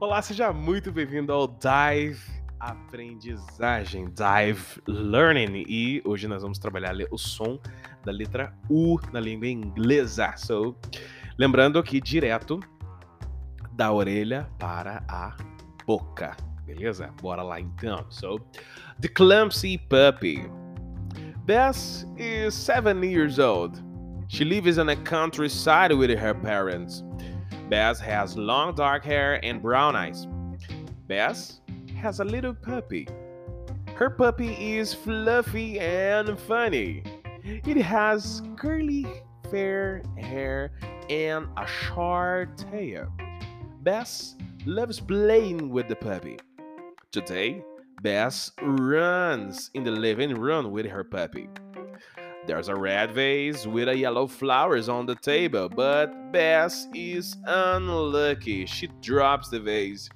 Olá, seja muito bem-vindo ao Dive Aprendizagem, Dive Learning. E hoje nós vamos trabalhar o som da letra U na língua inglesa. So, lembrando aqui direto da orelha para a boca, beleza? Bora lá então. So, the clumsy puppy. Bess is seven years old. She lives in a countryside with her parents. Bess has long dark hair and brown eyes. Bess has a little puppy. Her puppy is fluffy and funny. It has curly fair hair and a short tail. Bess loves playing with the puppy. Today, Bess runs in the living room with her puppy. There's a red vase with a yellow flowers on the table, but Bess is unlucky. She drops the vase.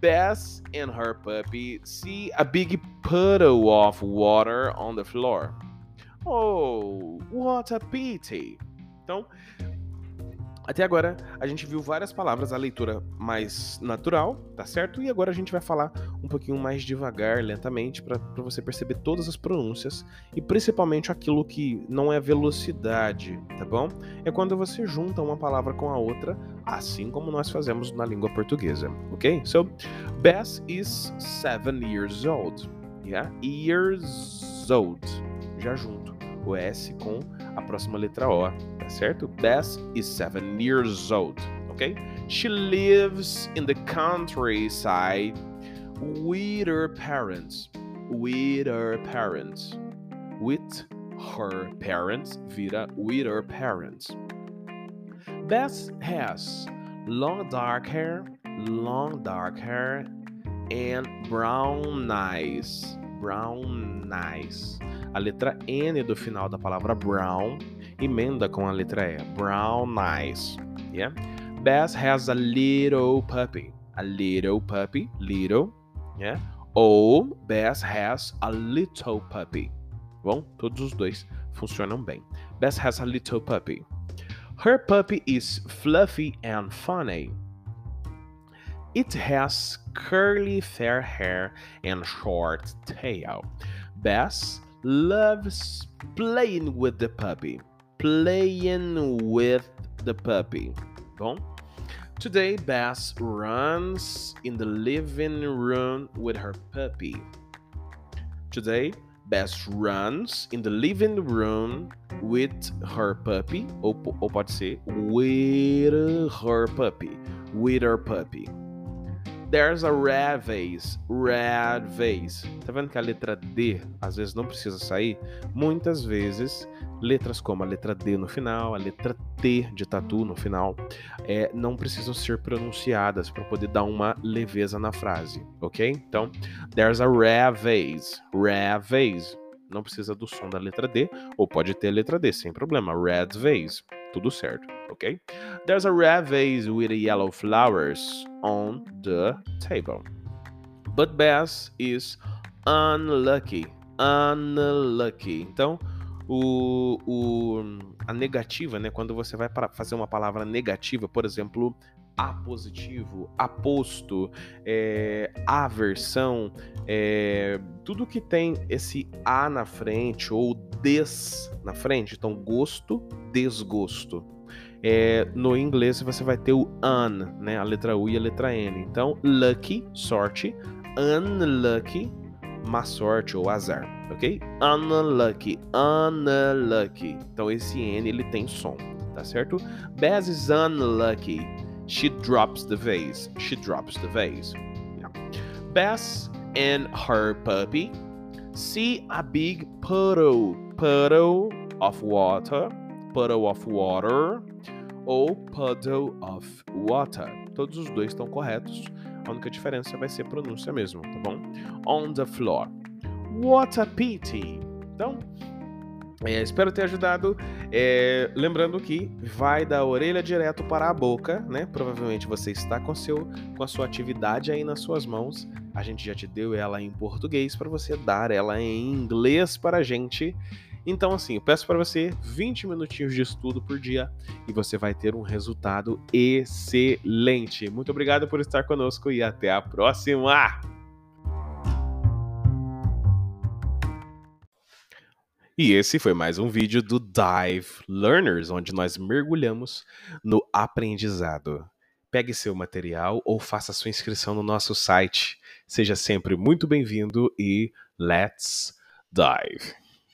Bess and her puppy see a big puddle of water on the floor. Oh, what a pity! Então, Até agora a gente viu várias palavras, a leitura mais natural, tá certo? E agora a gente vai falar um pouquinho mais devagar, lentamente, para você perceber todas as pronúncias e principalmente aquilo que não é velocidade, tá bom? É quando você junta uma palavra com a outra, assim como nós fazemos na língua portuguesa, ok? So, Bess is seven years old. Yeah? Years old. Já junto. O S com a próxima letra O, tá certo? Bess is seven years old, ok? She lives in the countryside with her parents. With her parents. With her parents vira with her parents. Bess has long dark hair, long dark hair, and brown eyes. Brown eyes. A letra N do final da palavra brown emenda com a letra E. Brown eyes. Yeah? Bess has a little puppy. A little puppy. Little. Yeah? Ou Bess has a little puppy. Bom, todos os dois funcionam bem. Bess has a little puppy. Her puppy is fluffy and funny. It has curly fair hair and short tail. Bess loves playing with the puppy. Playing with the puppy. Bom, today Bess runs in the living room with her puppy. Today Bess runs in the living room with her puppy, ou, pode ser with her puppy, with her puppy. There's a red vase. Red vase. Tá vendo que a letra D às vezes não precisa sair? Muitas vezes, letras como a letra D no final, a letra T de tatu no final, é, não precisam ser pronunciadas para poder dar uma leveza na frase, ok? Então, there's a red vase. Red vase. Não precisa do som da letra D, ou pode ter a letra D, sem problema. Red vase. Tudo certo, ok? There's a red vase with yellow flowers on the table. But Bess is unlucky. Unlucky. Então, o, o, a negativa, né? Quando você vai fazer uma palavra negativa, por exemplo, apositivo, aposto, é, aversão, é, tudo que tem esse a na frente ou des na frente, então gosto, desgosto. É, no inglês você vai ter o un, né? A letra U e a letra N. Então, lucky, sorte, unlucky, má sorte ou azar, ok? Unlucky, unlucky. Então esse N ele tem som, tá certo? Baz is unlucky. She drops the vase. She drops the vase. Bess and her puppy see a big puddle, puddle of water, puddle of water ou puddle of water. Todos os dois estão corretos. A única diferença vai ser pronúncia mesmo, tá bom? On the floor. What a pity. Então, é, espero ter ajudado. É, lembrando que vai da orelha direto para a boca, né? Provavelmente você está com, seu, com a sua atividade aí nas suas mãos. A gente já te deu ela em português para você dar ela em inglês para a gente. Então, assim, eu peço para você 20 minutinhos de estudo por dia e você vai ter um resultado excelente. Muito obrigado por estar conosco e até a próxima! E esse foi mais um vídeo do Dive Learners, onde nós mergulhamos no aprendizado. Pegue seu material ou faça sua inscrição no nosso site. Seja sempre muito bem-vindo e let's dive!